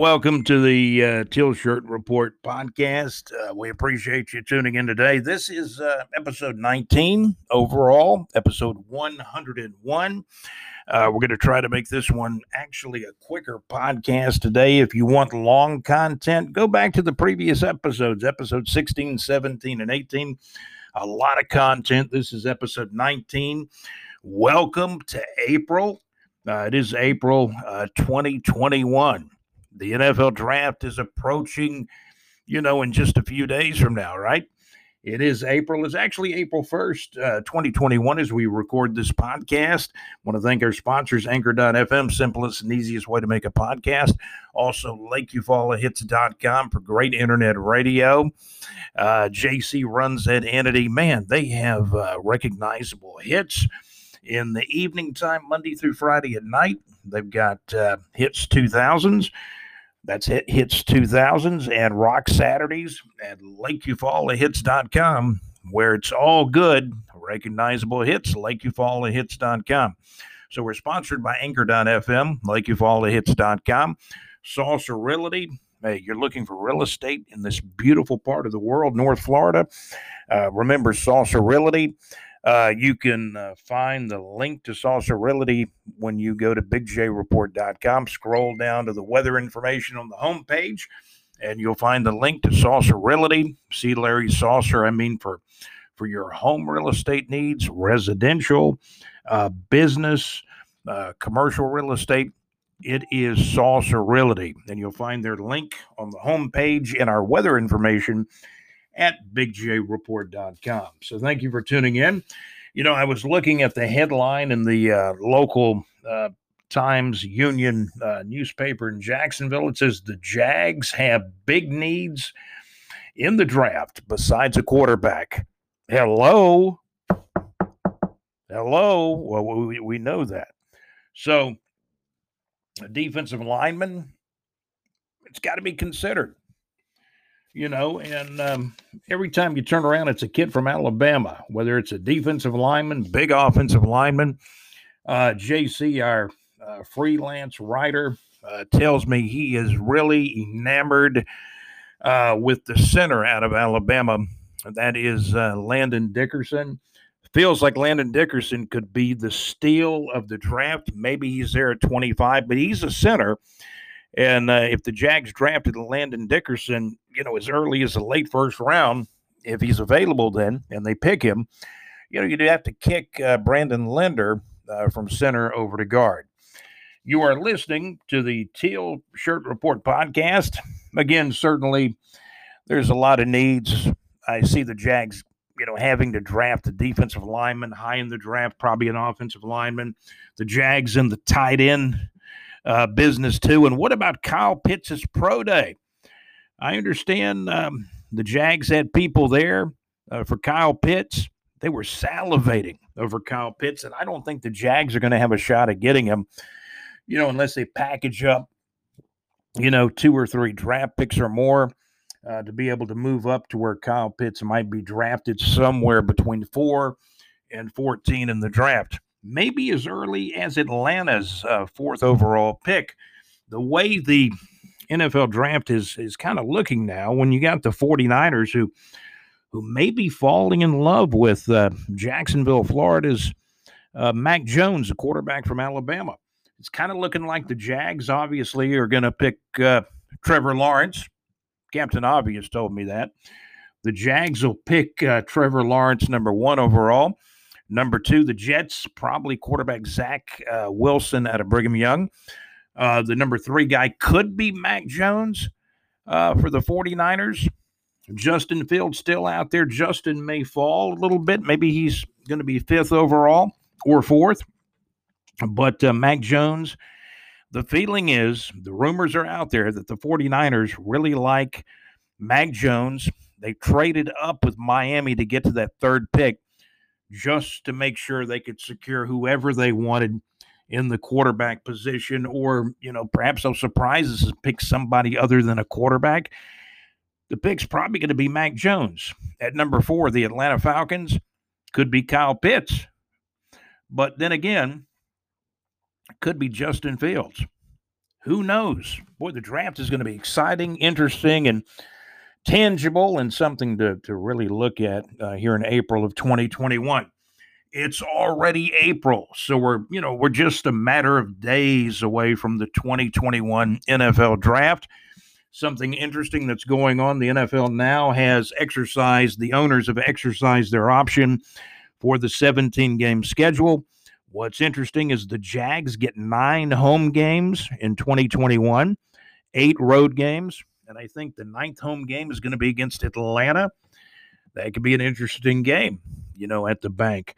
Welcome to the uh, Teal Shirt Report podcast. Uh, we appreciate you tuning in today. This is uh, episode 19 overall, episode 101. Uh, we're going to try to make this one actually a quicker podcast today. If you want long content, go back to the previous episodes, episode 16, 17, and 18. A lot of content. This is episode 19. Welcome to April. Uh, it is April uh, 2021 the NFL draft is approaching, you know, in just a few days from now, right? It is April. It's actually April 1st, uh, 2021, as we record this podcast. want to thank our sponsors, Anchor.fm, simplest and easiest way to make a podcast. Also, LakeEufaulahits.com for great internet radio. Uh, JC runs that entity. Man, they have uh, recognizable hits in the evening time, Monday through Friday at night. They've got uh, hits 2000s. That's Hit Hits 2000s and Rock Saturdays at LakeEufaulahits.com, where it's all good, recognizable hits, LakeEufaulahits.com. So we're sponsored by Anchor.fm, LakeEufaulahits.com, Saucer Realty. Hey, you're looking for real estate in this beautiful part of the world, North Florida. Uh, remember Saucer Realty. Uh, you can uh, find the link to Saucer Realty when you go to bigjreport.com. Scroll down to the weather information on the homepage, and you'll find the link to Saucer Realty. See Larry Saucer, I mean, for, for your home real estate needs, residential, uh, business, uh, commercial real estate. It is Saucer Realty, and you'll find their link on the homepage in our weather information at bigjreport.com. So thank you for tuning in. You know, I was looking at the headline in the uh, local uh, Times Union uh, newspaper in Jacksonville. It says the Jags have big needs in the draft besides a quarterback. Hello. Hello. Well, we, we know that. So, a defensive lineman, it's got to be considered you know, and um, every time you turn around, it's a kid from Alabama, whether it's a defensive lineman, big offensive lineman. Uh, JC, our uh, freelance writer, uh, tells me he is really enamored uh, with the center out of Alabama. That is uh, Landon Dickerson. Feels like Landon Dickerson could be the steal of the draft. Maybe he's there at 25, but he's a center and uh, if the Jags drafted Landon Dickerson, you know, as early as the late first round, if he's available then and they pick him, you know, you'd have to kick uh, Brandon Linder uh, from center over to guard. You are listening to the Teal Shirt Report podcast. Again, certainly there's a lot of needs. I see the Jags, you know, having to draft a defensive lineman high in the draft, probably an offensive lineman. The Jags and the tight end uh, business too. And what about Kyle Pitts' pro day? I understand um, the Jags had people there uh, for Kyle Pitts. They were salivating over Kyle Pitts, and I don't think the Jags are going to have a shot at getting him, you know, unless they package up, you know, two or three draft picks or more. Uh, to be able to move up to where Kyle Pitts might be drafted somewhere between four and 14 in the draft maybe as early as Atlanta's uh, fourth overall pick. The way the NFL draft is is kind of looking now, when you got the 49ers who who may be falling in love with uh, Jacksonville, Florida's uh, Mac Jones, a quarterback from Alabama. It's kind of looking like the Jags obviously are going to pick uh, Trevor Lawrence. Captain Obvious told me that. The Jags will pick uh, Trevor Lawrence number one overall. Number two, the Jets, probably quarterback Zach uh, Wilson out of Brigham Young. Uh, the number three guy could be Mac Jones uh, for the 49ers. Justin Fields still out there. Justin may fall a little bit. Maybe he's going to be fifth overall or fourth. But uh, Mac Jones, the feeling is the rumors are out there that the 49ers really like Mac Jones. They traded up with Miami to get to that third pick just to make sure they could secure whoever they wanted in the quarterback position, or, you know, perhaps they'll surprise us and pick somebody other than a quarterback. The pick's probably going to be Mac Jones. At number four, the Atlanta Falcons could be Kyle Pitts. But then again, could be Justin Fields. who knows? Boy, the draft is going to be exciting, interesting, and tangible, and something to, to really look at uh, here in April of 2021. It's already April, so we're you know we're just a matter of days away from the 2021 NFL draft. Something interesting that's going on: the NFL now has exercised the owners have exercised their option for the 17 game schedule. What's interesting is the Jags get nine home games in 2021, eight road games, and I think the ninth home game is going to be against Atlanta. That could be an interesting game, you know, at the bank.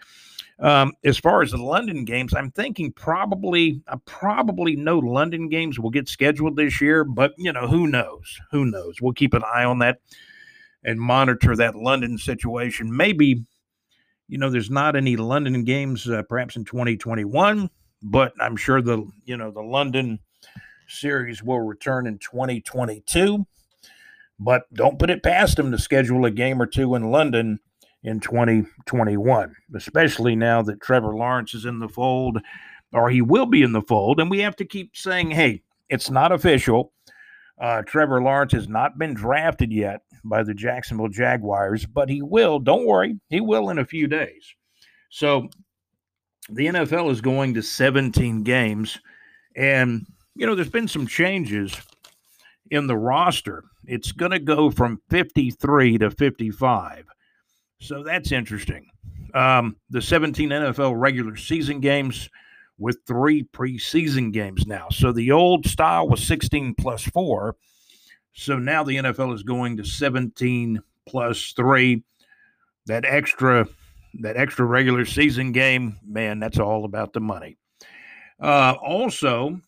Um, as far as the London games, I'm thinking probably, uh, probably no London games will get scheduled this year, but you know, who knows? Who knows? We'll keep an eye on that and monitor that London situation. Maybe you know, there's not any London games uh, perhaps in 2021, but I'm sure the you know the London series will return in 2022. But don't put it past them to schedule a game or two in London in 2021, especially now that Trevor Lawrence is in the fold, or he will be in the fold. And we have to keep saying, hey, it's not official. Uh, Trevor Lawrence has not been drafted yet by the Jacksonville Jaguars, but he will. Don't worry, he will in a few days. So the NFL is going to 17 games, and you know there's been some changes in the roster. It's going to go from 53 to 55. So that's interesting. Um, the 17 NFL regular season games with three preseason games now. So the old style was 16 plus four. So now the NFL is going to 17 plus three. That extra, that extra regular season game, man, that's all about the money. Uh, also,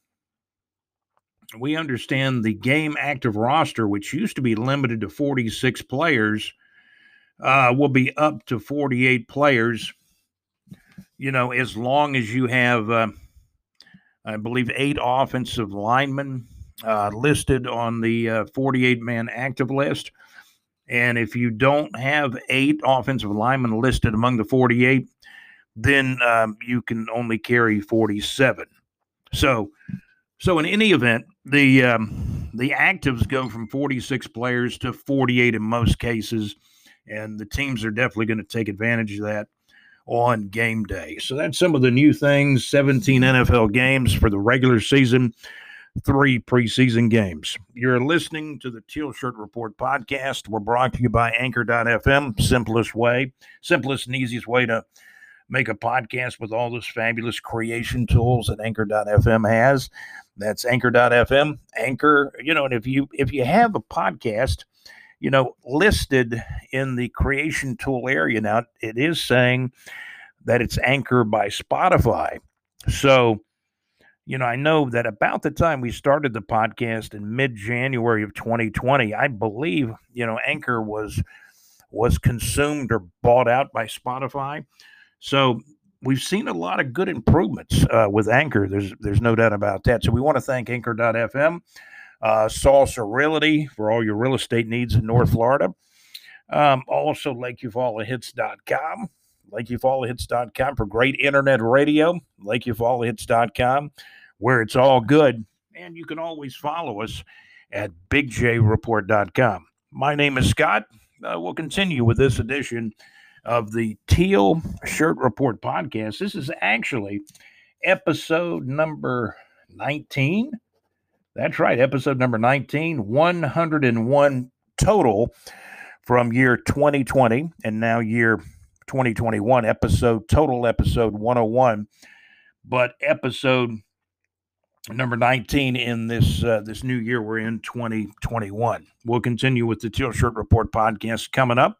we understand the game active roster, which used to be limited to 46 players, uh, will be up to 48 players. You know, as long as you have, uh, I believe, eight offensive linemen uh, listed on the uh, 48 man active list. And if you don't have eight offensive linemen listed among the 48, then um, you can only carry 47. So, so in any event, the um, the actives go from 46 players to 48 in most cases, and the teams are definitely going to take advantage of that on game day. So that's some of the new things. 17 NFL games for the regular season three preseason games. You're listening to the Teal Shirt Report podcast. We're brought to you by Anchor.fm. Simplest way, simplest and easiest way to make a podcast with all those fabulous creation tools that Anchor.fm has. That's Anchor.fm. Anchor, you know, and if you if you have a podcast, you know, listed in the creation tool area now, it is saying that it's Anchor by Spotify. So you know, I know that about the time we started the podcast in mid January of 2020, I believe, you know, Anchor was was consumed or bought out by Spotify. So we've seen a lot of good improvements uh, with Anchor. There's there's no doubt about that. So we want to thank Anchor.fm, uh, Salsa Realty for all your real estate needs in North Florida. Um, also, LakeEufaulahits.com. LakeEufaulahits.com for great internet radio. LakeEufaulahits.com where it's all good. And you can always follow us at bigjreport.com. My name is Scott. Uh, we'll continue with this edition of the Teal Shirt Report podcast. This is actually episode number 19. That's right, episode number 19, 101 total from year 2020 and now year 2021 episode total episode 101 but episode number 19 in this uh, this new year we're in 2021 we'll continue with the teal shirt report podcast coming up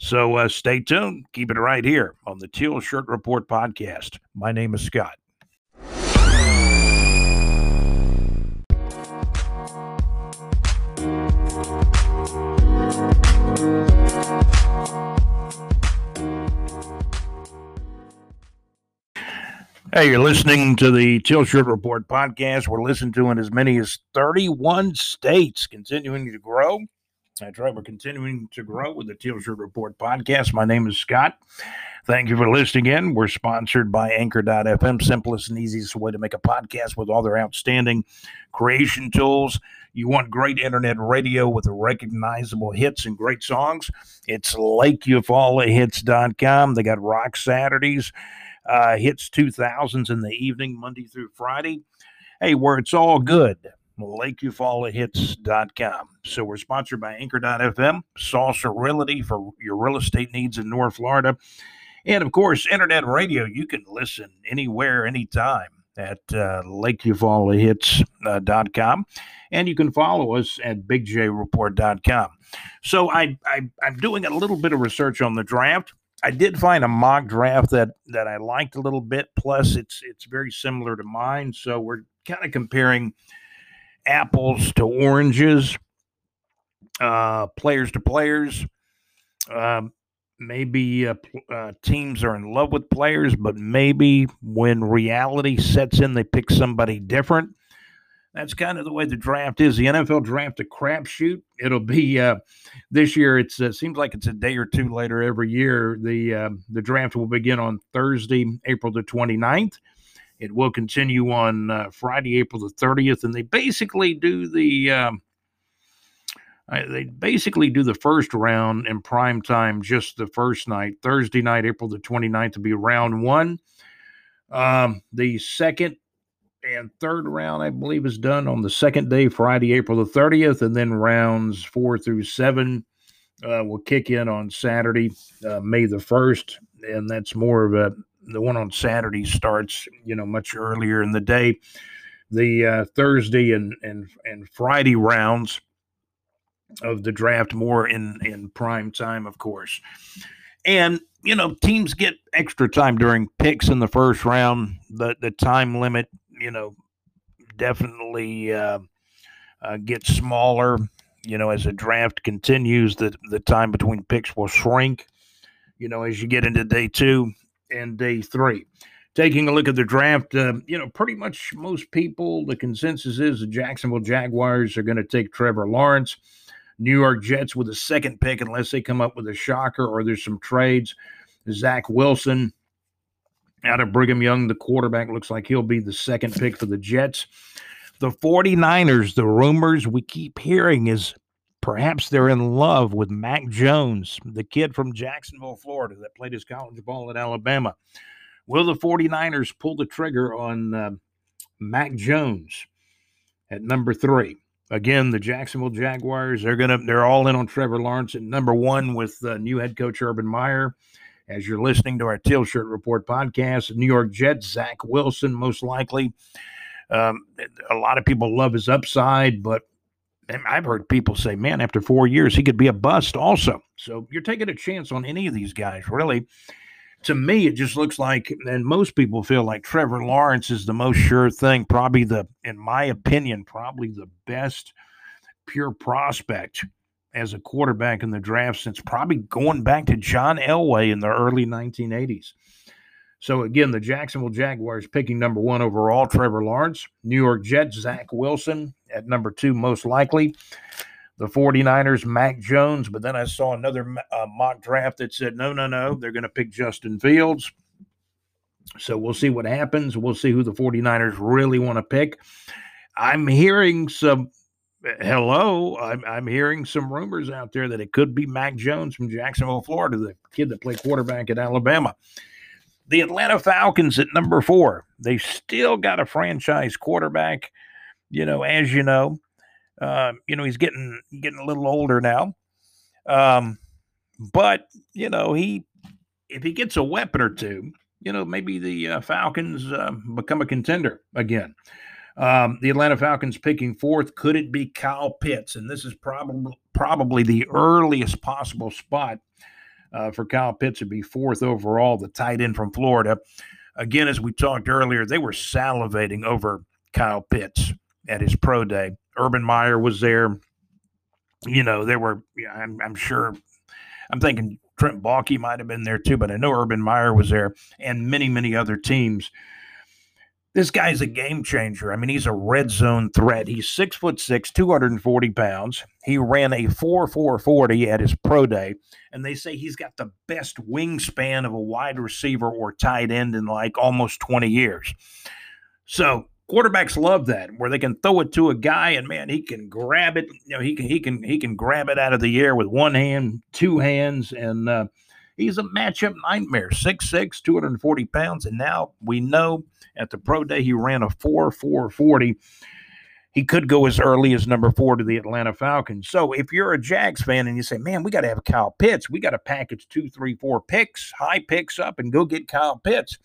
so uh, stay tuned keep it right here on the teal shirt report podcast my name is scott Hey, you're listening to the Teal Shirt Report podcast. We're listening to in as many as 31 states, continuing to grow. That's right. We're continuing to grow with the Teal Shirt Report podcast. My name is Scott. Thank you for listening in. We're sponsored by Anchor.fm, simplest and easiest way to make a podcast with all their outstanding creation tools. You want great internet radio with recognizable hits and great songs? It's LakeEufaulahits.com. They got Rock Saturdays, uh, hits 2000s in the evening, Monday through Friday. Hey, where it's all good LakeEufaulahits.com. So we're sponsored by Anchor.fm, Salsa Realty for your real estate needs in North Florida. And of course, internet radio, you can listen anywhere, anytime at uh, LakeEufaulahits.com. And you can follow us at BigJReport.com. So I, I, I'm doing a little bit of research on the draft. I did find a mock draft that that I liked a little bit. Plus, it's it's very similar to mine. So we're kind of comparing apples to oranges, uh, players to players. Um, maybe uh, uh, teams are in love with players, but maybe when reality sets in, they pick somebody different. That's kind of the way the draft is. The NFL draft a crapshoot. It'll be uh, this year. It uh, seems like it's a day or two later every year. The uh, the draft will begin on Thursday, April the 29th. It will continue on uh, Friday, April the 30th, and they basically do the um, they basically do the first round in prime time just the first night. Thursday night, April the 29th, to be round one. Um, the second and third round, I believe, is done on the second day, Friday, April the 30th, and then rounds four through seven uh, will kick in on Saturday, uh, May the 1st, and that's more of a the one on Saturday starts, you know, much earlier in the day. The uh, Thursday and, and and Friday rounds of the draft more in in prime time, of course. And you know, teams get extra time during picks in the first round. The the time limit, you know, definitely uh, uh, gets smaller. You know, as the draft continues, the the time between picks will shrink. You know, as you get into day two, and day three. Taking a look at the draft, uh, you know, pretty much most people, the consensus is the Jacksonville Jaguars are going to take Trevor Lawrence. New York Jets with a second pick, unless they come up with a shocker or there's some trades. Zach Wilson out of Brigham Young, the quarterback, looks like he'll be the second pick for the Jets. The 49ers, the rumors we keep hearing is Perhaps they're in love with Mac Jones, the kid from Jacksonville, Florida, that played his college ball at Alabama. Will the 49ers pull the trigger on uh, Mac Jones at number three? Again, the Jacksonville Jaguars, they're gonna they're all in on Trevor Lawrence at number one with uh, new head coach Urban Meyer. As you're listening to our Teal Shirt Report podcast, New York Jets, Zach Wilson, most likely. Um, a lot of people love his upside, but I've heard people say, man, after four years, he could be a bust also. So you're taking a chance on any of these guys, really. To me, it just looks like, and most people feel like Trevor Lawrence is the most sure thing, probably the, in my opinion, probably the best pure prospect as a quarterback in the draft since probably going back to John Elway in the early 1980s. So again, the Jacksonville Jaguars picking number one overall, Trevor Lawrence. New York Jets, Zach Wilson at number two, most likely. The 49ers, Mac Jones. But then I saw another uh, mock draft that said, no, no, no, they're going to pick Justin Fields. So we'll see what happens. We'll see who the 49ers really want to pick. I'm hearing some hello I'm, I'm hearing some rumors out there that it could be mac jones from jacksonville florida the kid that played quarterback at alabama the Atlanta Falcons at number four. They've still got a franchise quarterback. You know, as you know, uh, you know he's getting getting a little older now. Um, but you know he, if he gets a weapon or two, you know maybe the uh, Falcons uh, become a contender again. Um, the Atlanta Falcons picking fourth. Could it be Kyle Pitts? And this is probably probably the earliest possible spot uh, for Kyle Pitts to be fourth overall, the tight end from Florida. Again, as we talked earlier, they were salivating over Kyle Pitts at his pro day. Urban Meyer was there. You know, there were, I'm, I'm sure, I'm thinking Trent Baalke might have been there too, but I know Urban Meyer was there and many, many other teams. This guy's a game changer. I mean, he's a red zone threat. He's six foot six, 240 pounds. He ran a 4 440 at his pro day, and they say he's got the best wingspan of a wide receiver or tight end in like almost 20 years. So quarterbacks love that where they can throw it to a guy and man he can grab it you know he can he can he can grab it out of the air with one hand two hands and uh, he's a matchup nightmare. 6'6 240 pounds and now we know at the pro day he ran a 4 440 he could go as early as number four to the Atlanta Falcons. So if you're a Jags fan and you say, man, we got to have Kyle Pitts, we got to package two, three, four picks, high picks up and go get Kyle Pitts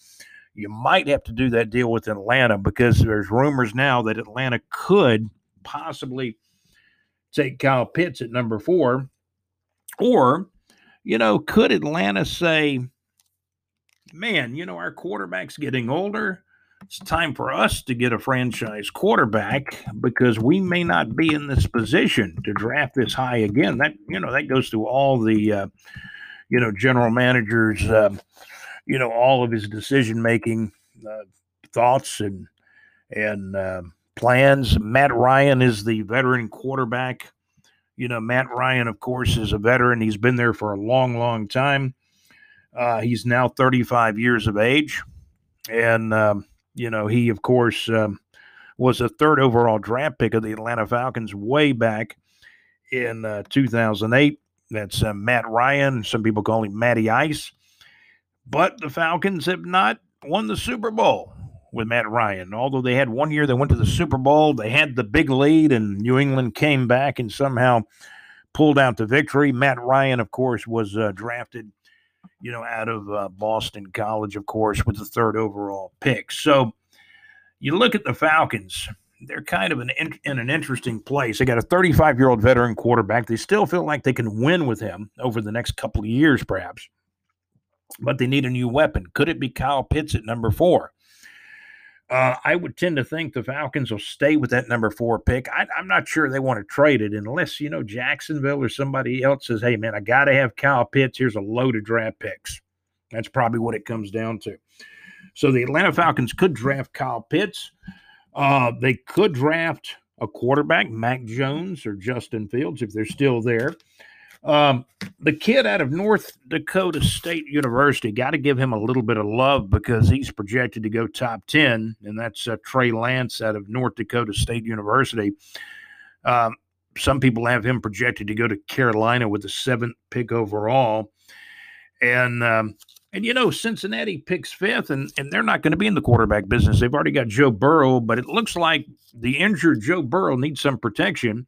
you might have to do that deal with Atlanta because there's rumors now that Atlanta could possibly take Kyle Pitts at number four. Or, you know, could Atlanta say, man, you know, our quarterback's getting older. It's time for us to get a franchise quarterback because we may not be in this position to draft this high again. That, you know, that goes through all the, uh, you know, general managers. Uh, you know all of his decision making uh, thoughts and and uh, plans. Matt Ryan is the veteran quarterback. You know, Matt Ryan, of course, is a veteran. He's been there for a long, long time. Uh, he's now 35 years of age, and um, you know he, of course, um, was a third overall draft pick of the Atlanta Falcons way back in uh, 2008. That's uh, Matt Ryan. Some people call him Matty Ice. But the Falcons have not won the Super Bowl with Matt Ryan. Although they had one year they went to the Super Bowl, they had the big lead, and New England came back and somehow pulled out the victory. Matt Ryan, of course, was uh, drafted, you know, out of uh, Boston College, of course, with the third overall pick. So you look at the Falcons. They're kind of an in, in an interesting place. They got a 35 year old veteran quarterback. They still feel like they can win with him over the next couple of years, perhaps but they need a new weapon. Could it be Kyle Pitts at number four? Uh, I would tend to think the Falcons will stay with that number four pick. I, am not sure they want to trade it unless, you know, Jacksonville or somebody else says, hey, man, I got to have Kyle Pitts. Here's a load of draft picks. That's probably what it comes down to. So the Atlanta Falcons could draft Kyle Pitts. Uh, they could draft a quarterback, Mac Jones or Justin Fields, if they're still there. Um, the kid out of North Dakota State University, got to give him a little bit of love because he's projected to go top 10, and that's uh, Trey Lance out of North Dakota State University. Um, some people have him projected to go to Carolina with the seventh pick overall. And, um, and you know, Cincinnati picks fifth, and, and they're not going to be in the quarterback business. They've already got Joe Burrow, but it looks like the injured Joe Burrow needs some protection.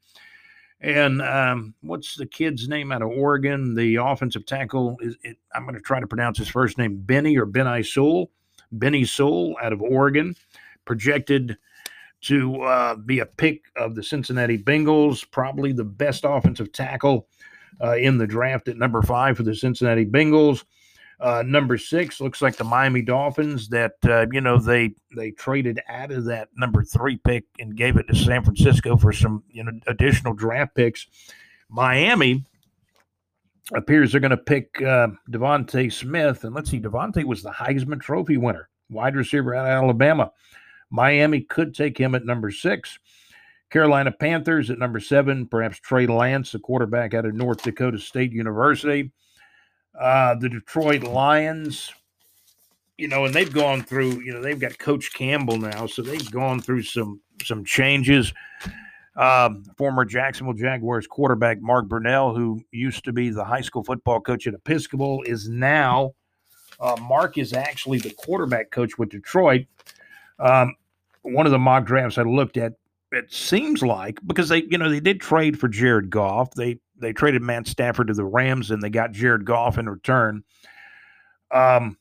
And um, what's the kid's name out of Oregon? The offensive tackle is it, I'm going to try to pronounce his first name, Benny or Benny Sewell. Benny Sewell out of Oregon, projected to uh, be a pick of the Cincinnati Bengals, probably the best offensive tackle uh, in the draft at number five for the Cincinnati Bengals. Uh, number six looks like the Miami Dolphins that uh, you know they they traded out of that number three pick and gave it to San Francisco for some you know additional draft picks. Miami appears they're going to pick uh, DeVonta Smith, and let's see, Devonte was the Heisman Trophy winner, wide receiver out of Alabama. Miami could take him at number six. Carolina Panthers at number seven, perhaps Trey Lance, a quarterback out of North Dakota State University. Uh, the Detroit Lions, you know, and they've gone through, you know, they've got Coach Campbell now, so they've gone through some some changes. Um, former Jacksonville Jaguars quarterback Mark Brunell, who used to be the high school football coach at Episcopal, is now uh, Mark is actually the quarterback coach with Detroit. Um, one of the mock drafts I looked at, it seems like because they, you know, they did trade for Jared Goff. They they traded Matt Stafford to the Rams and they got Jared Goff in return. Um,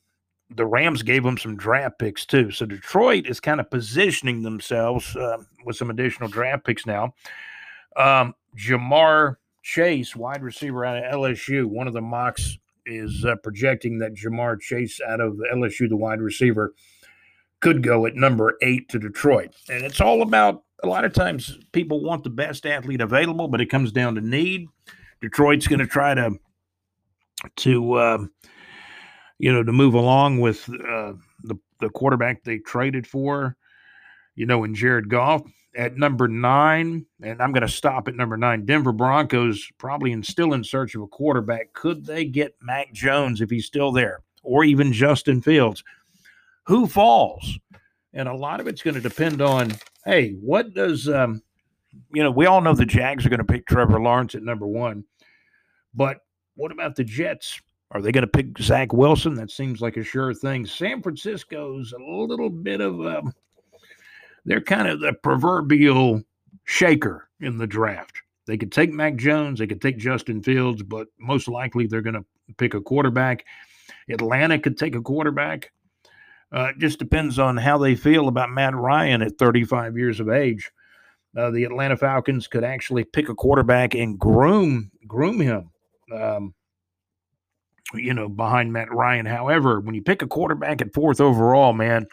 the Rams gave them some draft picks too. So Detroit is kind of positioning themselves uh, with some additional draft picks now. Um, Ja'Marr Chase, wide receiver out of LSU, one of the mocks is uh, projecting that Ja'Marr Chase out of LSU, the wide receiver, could go at number eight to Detroit. And it's all about a lot of times people want the best athlete available, but it comes down to need. Detroit's going to try to to uh, you know to move along with uh, the the quarterback they traded for. you know, in Jared Goff. At number nine, and I'm going to stop at number nine, Denver Broncos probably in, still in search of a quarterback. Could they get Mac Jones if he's still there, or even Justin Fields? Who falls? And a lot of it's going to depend on, hey, what does, um, you know, we all know the Jags are going to pick Trevor Lawrence at number one, but what about the Jets? Are they going to pick Zach Wilson? That seems like a sure thing. San Francisco's a little bit of um, they're kind of the proverbial shaker in the draft. They could take Mac Jones, they could take Justin Fields, but most likely they're going to pick a quarterback. Atlanta could take a quarterback. Uh, it just depends on how they feel about Matt Ryan at 35 years of age. Uh, the Atlanta Falcons could actually pick a quarterback and groom groom him. Um, you know, behind Matt Ryan. However, when you pick a quarterback at fourth overall, man,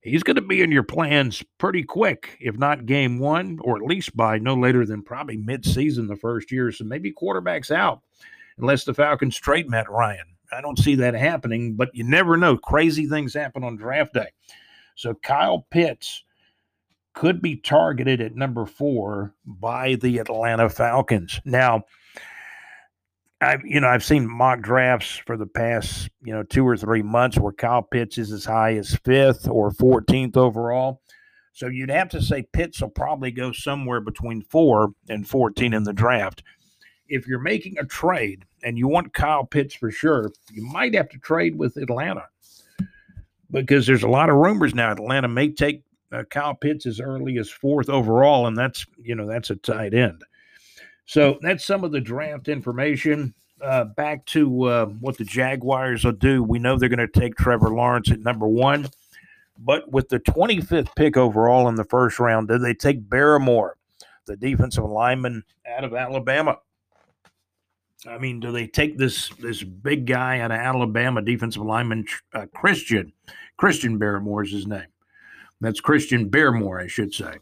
he's going to be in your plans pretty quick, if not game one, or at least by no later than probably midseason the first year. So maybe quarterback's out unless the Falcons trade Matt Ryan. I don't see that happening, but you never know. Crazy things happen on draft day. So Kyle Pitts could be targeted at number four by the Atlanta Falcons. Now, I've you know I've seen mock drafts for the past you know two or three months where Kyle Pitts is as high as fifth or fourteenth overall. So you'd have to say Pitts will probably go somewhere between four and fourteen in the draft. If you're making a trade and you want Kyle Pitts for sure, you might have to trade with Atlanta because there's a lot of rumors now. Atlanta may take uh, Kyle Pitts as early as fourth overall, and that's you know that's a tight end. So that's some of the draft information. Uh, back to uh, what the Jaguars will do. We know they're going to take Trevor Lawrence at number one, but with the 25th pick overall in the first round, did they take Barmore, the defensive lineman out of Alabama? I mean, do they take this this big guy out of Alabama, defensive lineman uh, Christian Christian Barmore is his name? That's Christian Barmore, I should say.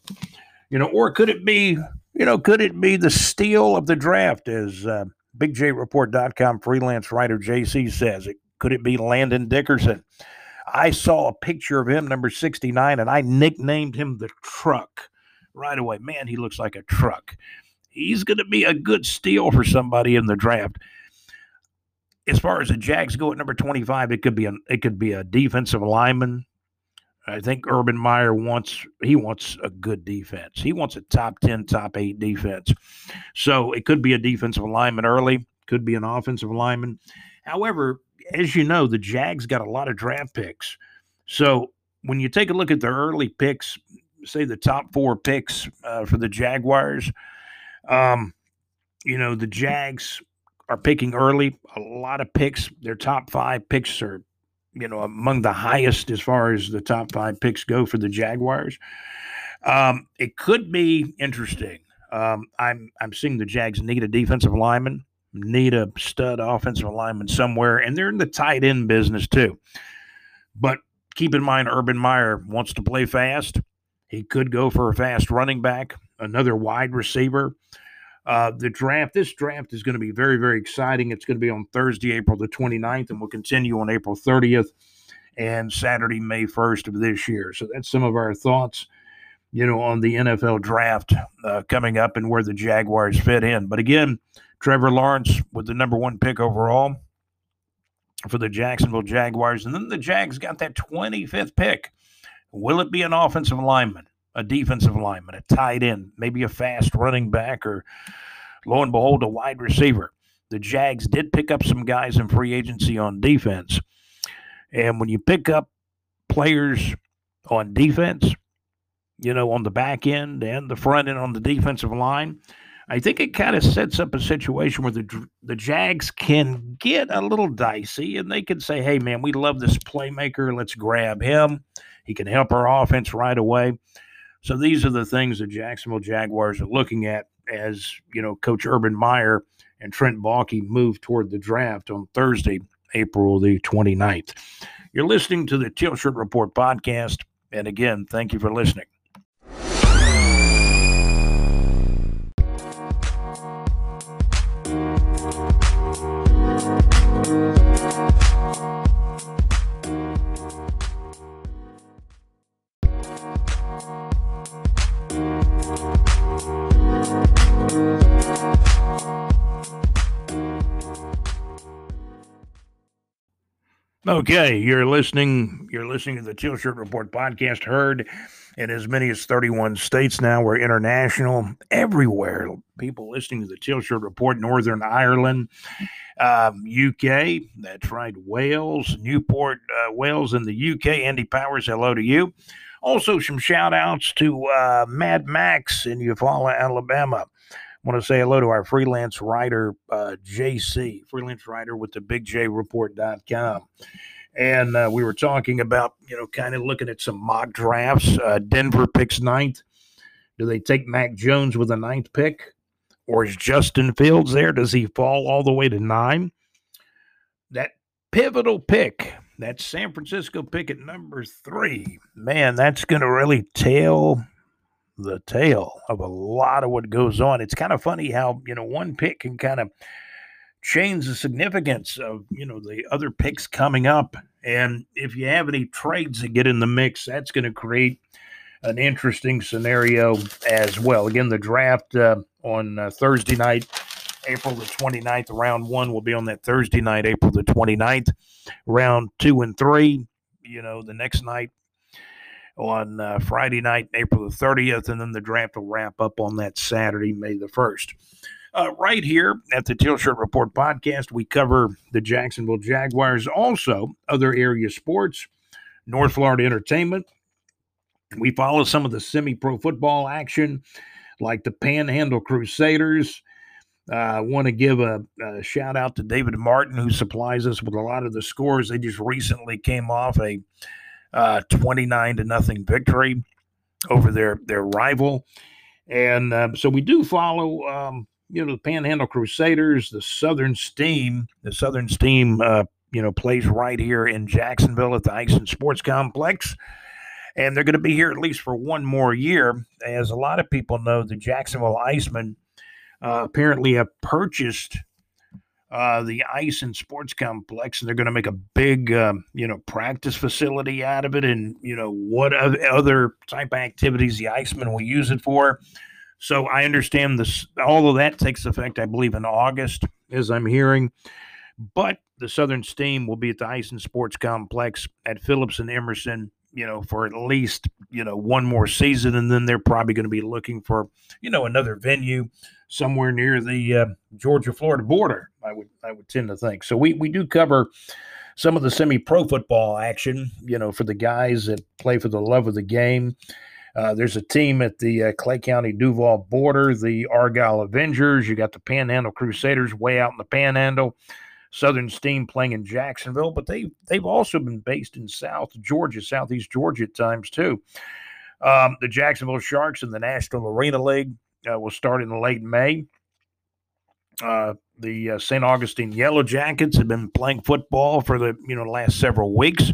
You know, or could it be you know, could it be the steal of the draft, as uh, BigJReport.com freelance writer JC says? It could it be Landon Dickerson? I saw a picture of him, number 69, and I nicknamed him the truck right away. Man, he looks like a truck. He's going to be a good steal for somebody in the draft. As far as the Jags go at number 25, it could be a it could be a defensive lineman, I think Urban Meyer wants he wants a good defense. He wants a top 10, top 8 defense. So it could be a defensive lineman early, could be an offensive lineman. However, as you know, the Jags got a lot of draft picks. So when you take a look at the early picks, say the top 4 picks uh, for the Jaguars, um, you know, the Jags are picking early, a lot of picks. Their top 5 picks are you know, among the highest as far as the top five picks go for the Jaguars. Um, it could be interesting. Um, I'm I'm seeing the Jags need a defensive lineman, need a stud offensive lineman somewhere, and they're in the tight end business too. But keep in mind, Urban Meyer wants to play fast. He could go for a fast running back, another wide receiver. Uh, the draft, this draft is going to be very, very exciting. It's going to be on Thursday, April the 29th, and will continue on April 30th and Saturday, May 1st of this year. So that's some of our thoughts, you know, on the NFL draft uh, coming up and where the Jaguars fit in. But again, Trevor Lawrence with the number one pick overall for the Jacksonville Jaguars. And then the Jags got that 25th pick. Will it be an offensive lineman? A defensive lineman, a tight end, maybe a fast running back, or lo and behold, a wide receiver. The Jags did pick up some guys in free agency on defense. And when you pick up players on defense, you know, on the back end and the front end on the defensive line, I think it kind of sets up a situation where the the Jags can get a little dicey and they can say, "Hey, man, we love this playmaker. Let's grab him. He can help our offense right away." So these are the things the Jacksonville Jaguars are looking at as, you know, Coach Urban Meyer and Trent Baalke move toward the draft on Thursday, April the 29th. You're listening to the Teal Shirt Report podcast. And again, thank you for listening. Okay, you're listening. You're listening to the Teal Shirt Report podcast, heard in as many as 31 states now. We're international, everywhere. People listening to the Teal Shirt Report, Northern Ireland, um, UK. That's right, Wales, Newport, uh, Wales, in the UK. Andy Powers, hello to you. Also, some shout outs to uh, Mad Max in Eufaula, Alabama want to say hello to our freelance writer, uh, JC, freelance writer with the bigjreport.com. And uh, we were talking about, you know, kind of looking at some mock drafts. Uh, Denver picks ninth. Do they take Mac Jones with a ninth pick? Or is Justin Fields there? Does he fall all the way to nine? That pivotal pick, that San Francisco pick at number three, man, that's going to really tell the tale of a lot of what goes on. It's kind of funny how, you know, one pick can kind of change the significance of, you know, the other picks coming up. And if you have any trades that get in the mix, that's going to create an interesting scenario as well. Again, the draft uh, on uh, Thursday night, April the 29th, round one will be on that Thursday night, April the 29th. Round two and three, you know, the next night, on uh, Friday night, April the 30th, and then the draft will wrap up on that Saturday, May the 1st. Uh, right here at the Teal Shirt Report podcast, we cover the Jacksonville Jaguars, also other area sports, North Florida entertainment. We follow some of the semi pro football action, like the Panhandle Crusaders. I uh, want to give a, a, shout out to David Martin, who supplies us with a lot of the scores. They just recently came off a uh, 29 to nothing victory over their their rival. And uh, so we do follow, um, you know, the Panhandle Crusaders, the Southern Steam. The Southern Steam, uh, you know, plays right here in Jacksonville at the Ice and Sports Complex. And they're going to be here at least for one more year. As a lot of people know, the Jacksonville Icemen uh, apparently have purchased uh, the ice and sports complex, and they're going to make a big, um, you know, practice facility out of it, and you know what other type of activities the Icemen will use it for. So I understand this. All of that takes effect, I believe, in August, as I'm hearing. But the Southern Steam will be at the Ice and Sports Complex at Phillips and Emerson, you know, for at least you know one more season, and then they're probably going to be looking for you know another venue somewhere near the uh, Georgia Florida border. I would I would tend to think. So we we do cover some of the semi pro football action. You know, for the guys that play for the love of the game. Uh, there's a team at the uh, Clay County Duval border, the Argyle Avengers. You got the Panhandle Crusaders way out in the Panhandle. Southern Steam playing in Jacksonville, but they they've also been based in South Georgia, Southeast Georgia at times too. Um, the Jacksonville Sharks in the National Arena League uh, will start in late May. Uh, the uh, St. Augustine Yellow Jackets have been playing football for the you know last several weeks,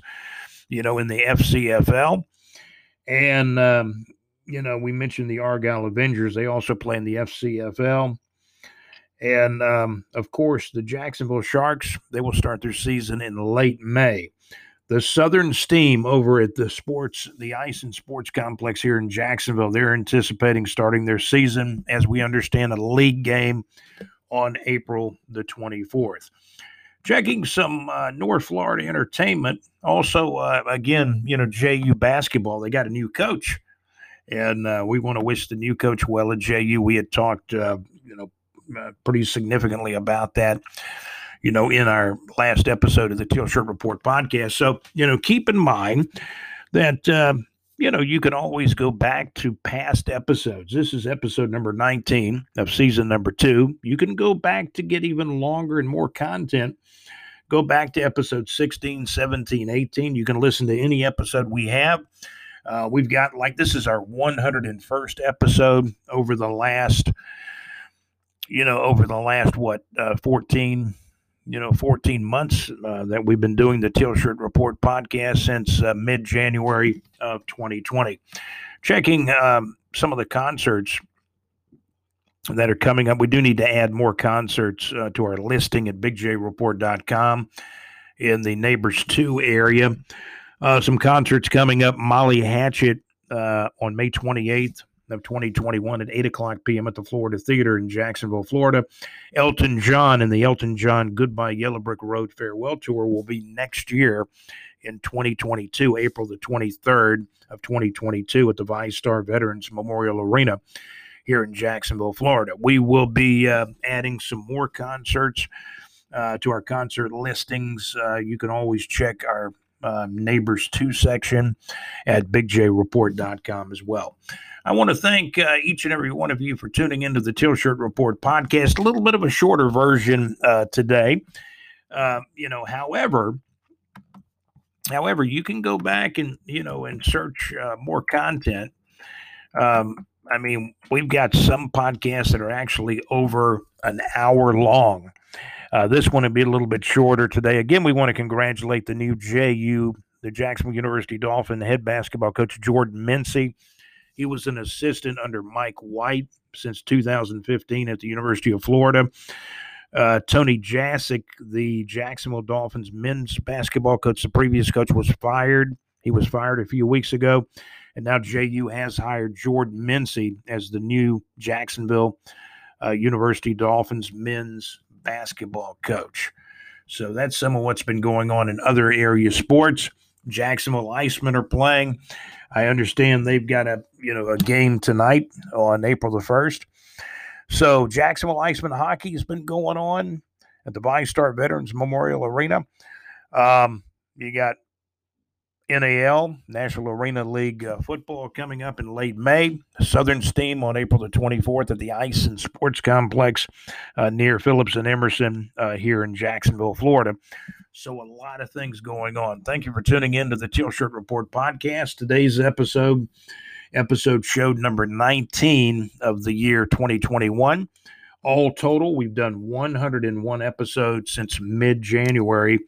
you know, in the FCFL, and um, you know we mentioned the Argyle Avengers. They also play in the FCFL, and um, of course the Jacksonville Sharks. They will start their season in late May the Southern Steam over at the sports, the Ice and Sports Complex here in Jacksonville. They're anticipating starting their season, as we understand, a league game on April the 24th. Checking some uh, North Florida entertainment. Also, uh, again, you know, JU basketball, they got a new coach. And uh, we want to wish the new coach well at JU. We had talked, uh, you know, pretty significantly about that you know, in our last episode of the Teal Shirt Report podcast. So, you know, keep in mind that, uh, you know, you can always go back to past episodes. This is episode number 19 of season number two. You can go back to get even longer and more content. Go back to episode 16, 17, 18. You can listen to any episode we have. Uh, we've got like this is our 101st episode over the last, you know, over the last what, uh, 14, you know 14 months uh, that we've been doing the Teal Shirt Report podcast since uh, mid January of 2020. Checking um, some of the concerts that are coming up. We do need to add more concerts uh, to our listing at bigjreport.com in the Neighbors 2 area. Uh, some concerts coming up. Molly Hatchet uh, on May 28th of 2021 at 8 o'clock p.m. at the Florida Theater in Jacksonville, Florida. Elton John and the Elton John Goodbye Yellow Brick Road Farewell Tour will be next year in 2022, April the 23rd of 2022 at the VyStar Veterans Memorial Arena here in Jacksonville, Florida. We will be uh, adding some more concerts uh, to our concert listings. Uh, you can always check our uh, Neighbors 2 section at bigjreport.com as well. I want to thank uh, each and every one of you for tuning into the Teal Shirt Report podcast. A little bit of a shorter version uh, today. Uh, you know, however, however, you can go back and you know and search uh, more content. Um, I mean, we've got some podcasts that are actually over an hour long. Uh, this one will be a little bit shorter today. Again, we want to congratulate the new JU, the Jacksonville University Dolphin head basketball coach Jordan Mincy. He was an assistant under Mike White since 2015 at the University of Florida. Uh, Tony Jasick, the Jacksonville Dolphins men's basketball coach, the previous coach, was fired. He was fired a few weeks ago. And now JU has hired Jordan Mincy as the new Jacksonville uh, University Dolphins men's basketball coach. So that's some of what's been going on in other area sports. Jacksonville Icemen are playing. I understand they've got a you know a game tonight on April the first. So Jacksonville Icemen hockey has been going on at the VyStar Veterans Memorial Arena. Um, you got NAL, National Arena League uh, football coming up in late May. Southern Steam on April the 24th at the Ice and Sports Complex uh, near Phillips and Emerson uh, here in Jacksonville, Florida. So, a lot of things going on. Thank you for tuning in to the Teal Shirt Report podcast. Today's episode, episode showed number 19 of the year 2021. All total, we've done 101 episodes since mid January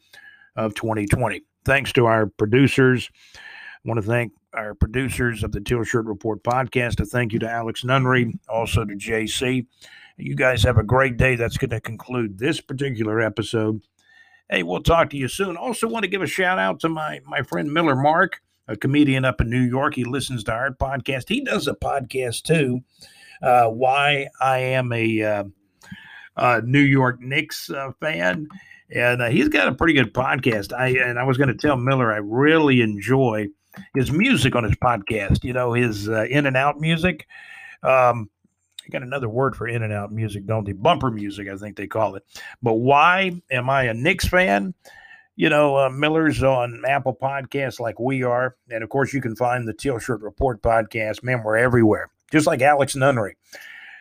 of 2020 thanks to our producers. I want to thank our producers of the Teal Shirt Report podcast. A thank you to Alex Nunnery, also to JC. You guys have a great day. That's going to conclude this particular episode. Hey, we'll talk to you soon. Also, want to give a shout out to my my friend Miller Mark, a comedian up in New York. He listens to our podcast. He does a podcast too. Uh, why I am a uh, uh, New York Knicks uh, fan and uh, he's got a pretty good podcast. I and I was going to tell Miller I really enjoy his music on his podcast. You know his uh, in and out music. Um, I got another word for in and out music, don't they? Bumper music, I think they call it. But why am I a Knicks fan? You know, uh, Miller's on Apple Podcasts like we are, and of course you can find the Teal Shirt Report podcast. Man, we're everywhere, just like Alex Nunnery.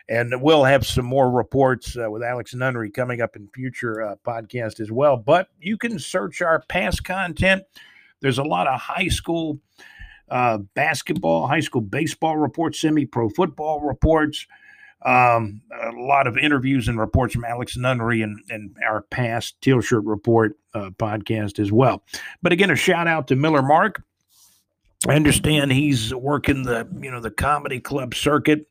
And we'll have some more reports uh, with Alex Nunnery coming up in future uh, podcast as well. But you can search our past content. There's a lot of high school uh, basketball, high school baseball reports, semi pro football reports, um, a lot of interviews and reports from Alex Nunnery and, and our past Teal Shirt Report uh, podcast as well. But again, a shout out to Miller Mark. I understand he's working the you know the comedy club circuit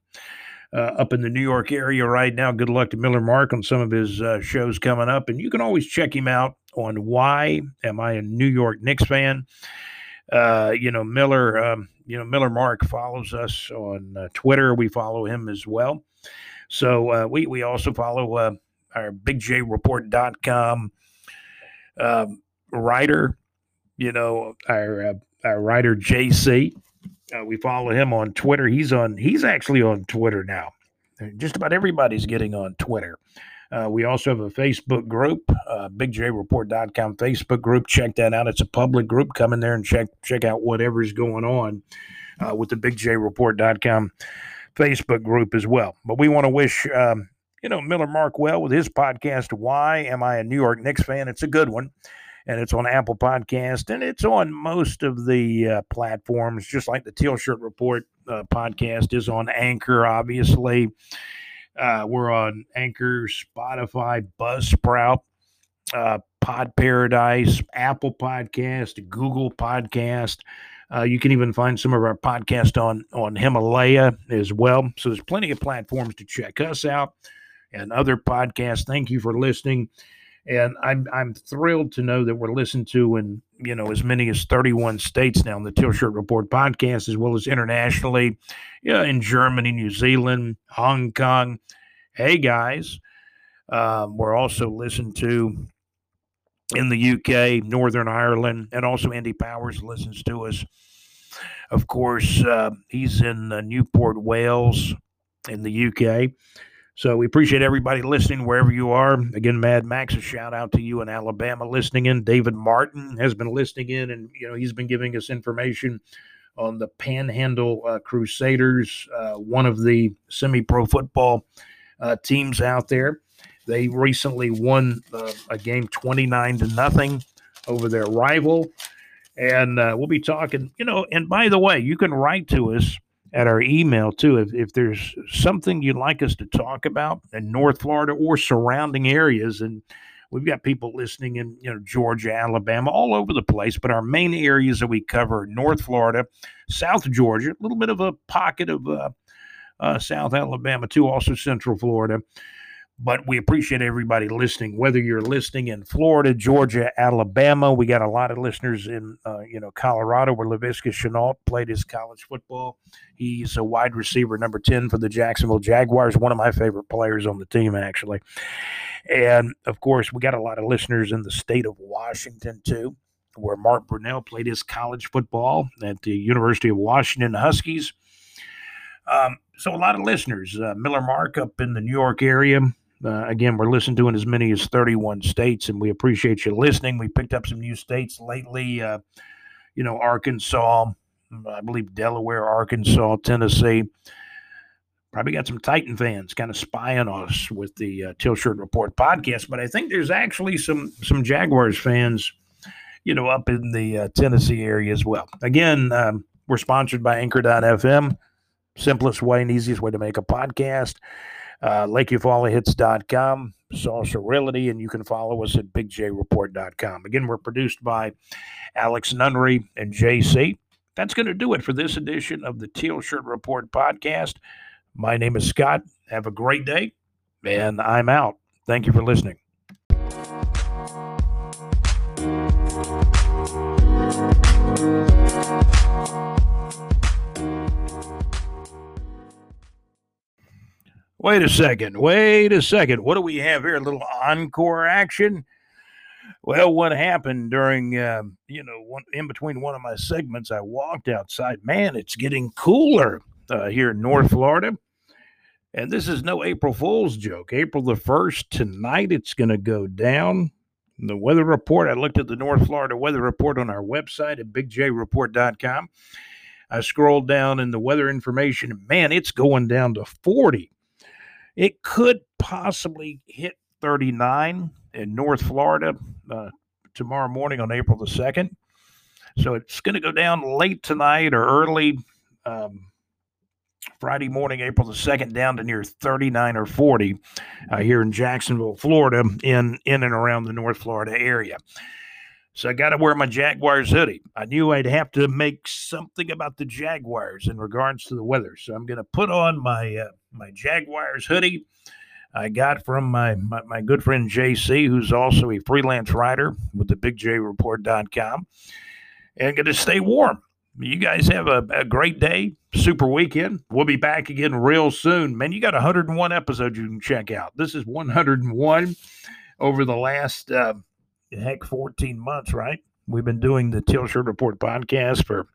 up in the New York area right now. Good luck to Miller Mark on some of his uh, shows coming up. And you can always check him out on Why Am I a New York Knicks Fan? Uh, you know, Miller, um, you know, Miller Mark follows us on uh, Twitter. We follow him as well. So uh, we, we also follow uh, our bigjreport.com um, writer, you know, our, our writer JC. Uh, we follow him on Twitter. He's on. He's actually on Twitter now. Just about everybody's getting on Twitter. Uh, we also have a Facebook group, uh, bigjreport.com Facebook group. Check that out. It's a public group. Come in there and check check out whatever's going on uh, with the bigjreport.com Facebook group as well. But we want to wish um, you know Miller Mark well with his podcast. Why am I a New York Knicks fan? It's a good one and it's on Apple Podcast, and it's on most of the uh, platforms, just like the Teal Shirt Report uh, podcast is on Anchor, obviously. Uh, we're on Anchor, Spotify, Buzzsprout, uh, Pod Paradise, Apple Podcast, Google Podcast. Uh, you can even find some of our podcast on on Himalaya as well. So there's plenty of platforms to check us out and other podcasts. Thank you for listening and I'm I'm thrilled to know that we're listened to in you know, as many as 31 states now in the Teal Shirt Report podcast, as well as internationally, yeah, in Germany, New Zealand, Hong Kong. Hey, guys, um, we're also listened to in the UK, Northern Ireland, and also Andy Powers listens to us. Of course, uh, he's in uh, Newport, Wales, in the UK. So we appreciate everybody listening wherever you are. Again, Mad Max, a shout out to you in Alabama listening in. David Martin has been listening in, and you know he's been giving us information on the Panhandle uh, Crusaders, uh, one of the semi-pro football uh, teams out there. They recently won uh, a game twenty nine to nothing over their rival, and uh, we'll be talking. You know, and by the way, you can write to us at our email too. If, if there's something you'd like us to talk about in North Florida or surrounding areas, and we've got people listening in you know Georgia, Alabama, all over the place. But our main areas that we cover: North Florida, South Georgia, a little bit of a pocket of uh, uh, South Alabama too, also Central Florida but we appreciate everybody listening. Whether you're listening in florida georgia alabama we got a lot of listeners in uh, you know colorado where Laviska Shenault played his college football. He's a wide receiver number 10 for the jacksonville jaguars one of my favorite players on the team actually. And of course we got a lot of listeners in the state of washington too where mark brunell played his college football at the university of washington huskies. Um, so a lot of listeners uh, miller mark up in the new york area uh, again, we're listening to in as many as 31 states, and we appreciate you listening. We picked up some new states lately, uh, you know, Arkansas, I believe Delaware, Arkansas, Tennessee. Probably got some Titan fans kind of spying us with the uh, Teal Shirt Report podcast, but I think there's actually some some Jaguars fans, you know, up in the uh, Tennessee area as well. Again, um, we're sponsored by Anchor.fm, simplest way and easiest way to make a podcast uh, LakeEufaulahits.com, Saucer Realty, and you can follow us at BigJReport.com. Again, we're produced by Alex Nunnery and JC. That's going to do it for this edition of the Teal Shirt Report podcast. My name is Scott. Have a great day, and I'm out. Thank you for listening. Wait a second. Wait a second. What do we have here? A little encore action? Well, what happened during, uh, you know, one, in between one of my segments, I walked outside. Man, it's getting cooler uh, here in North Florida. And this is no April Fool's joke. April the 1st, tonight, it's going to go down. The weather report, I looked at the North Florida weather report on our website at bigjreport.com. I scrolled down in the weather information. Man, it's going down to 40 it could possibly hit 39 in North Florida uh, tomorrow morning on April the 2nd. So it's going to go down late tonight or early um, Friday morning, April the 2nd, down to near 39 or 40 uh, here in Jacksonville, Florida, in, in and around the North Florida area. So I got to wear my Jaguars hoodie. I knew I'd have to make something about the Jaguars in regards to the weather. So I'm going to put on my uh, my Jaguars hoodie. I got from my, my, my good friend JC, who's also a freelance writer with the BigJReport.com, and going to stay warm. You guys have a, a great day, super weekend. We'll be back again real soon. Man, you got 101 episodes you can check out. This is 101 over the last. Uh, heck 14 months, right? We've been doing the Teal Shirt Report podcast for,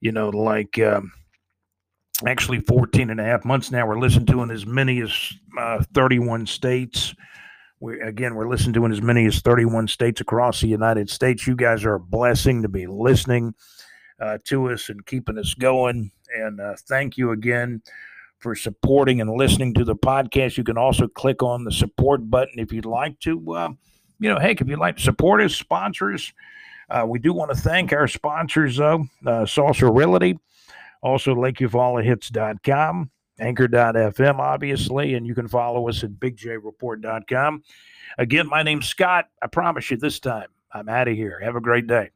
you know, like um, actually 14 and a half months now. We're listening to in as many as uh, 31 states. We, again, we're listening to in as many as 31 states across the United States. You guys are a blessing to be listening uh, to us and keeping us going. And uh, thank you again for supporting and listening to the podcast. You can also click on the support button if you'd like to uh, you know, heck, if you'd like to support us, sponsors, uh, we do want to thank our sponsors, though, uh, Saucer Realty, also LakeEufaulahits.com, Anchor.fm, obviously, and you can follow us at BigJReport.com. Again, my name's Scott. I promise you this time, I'm out of here. Have a great day.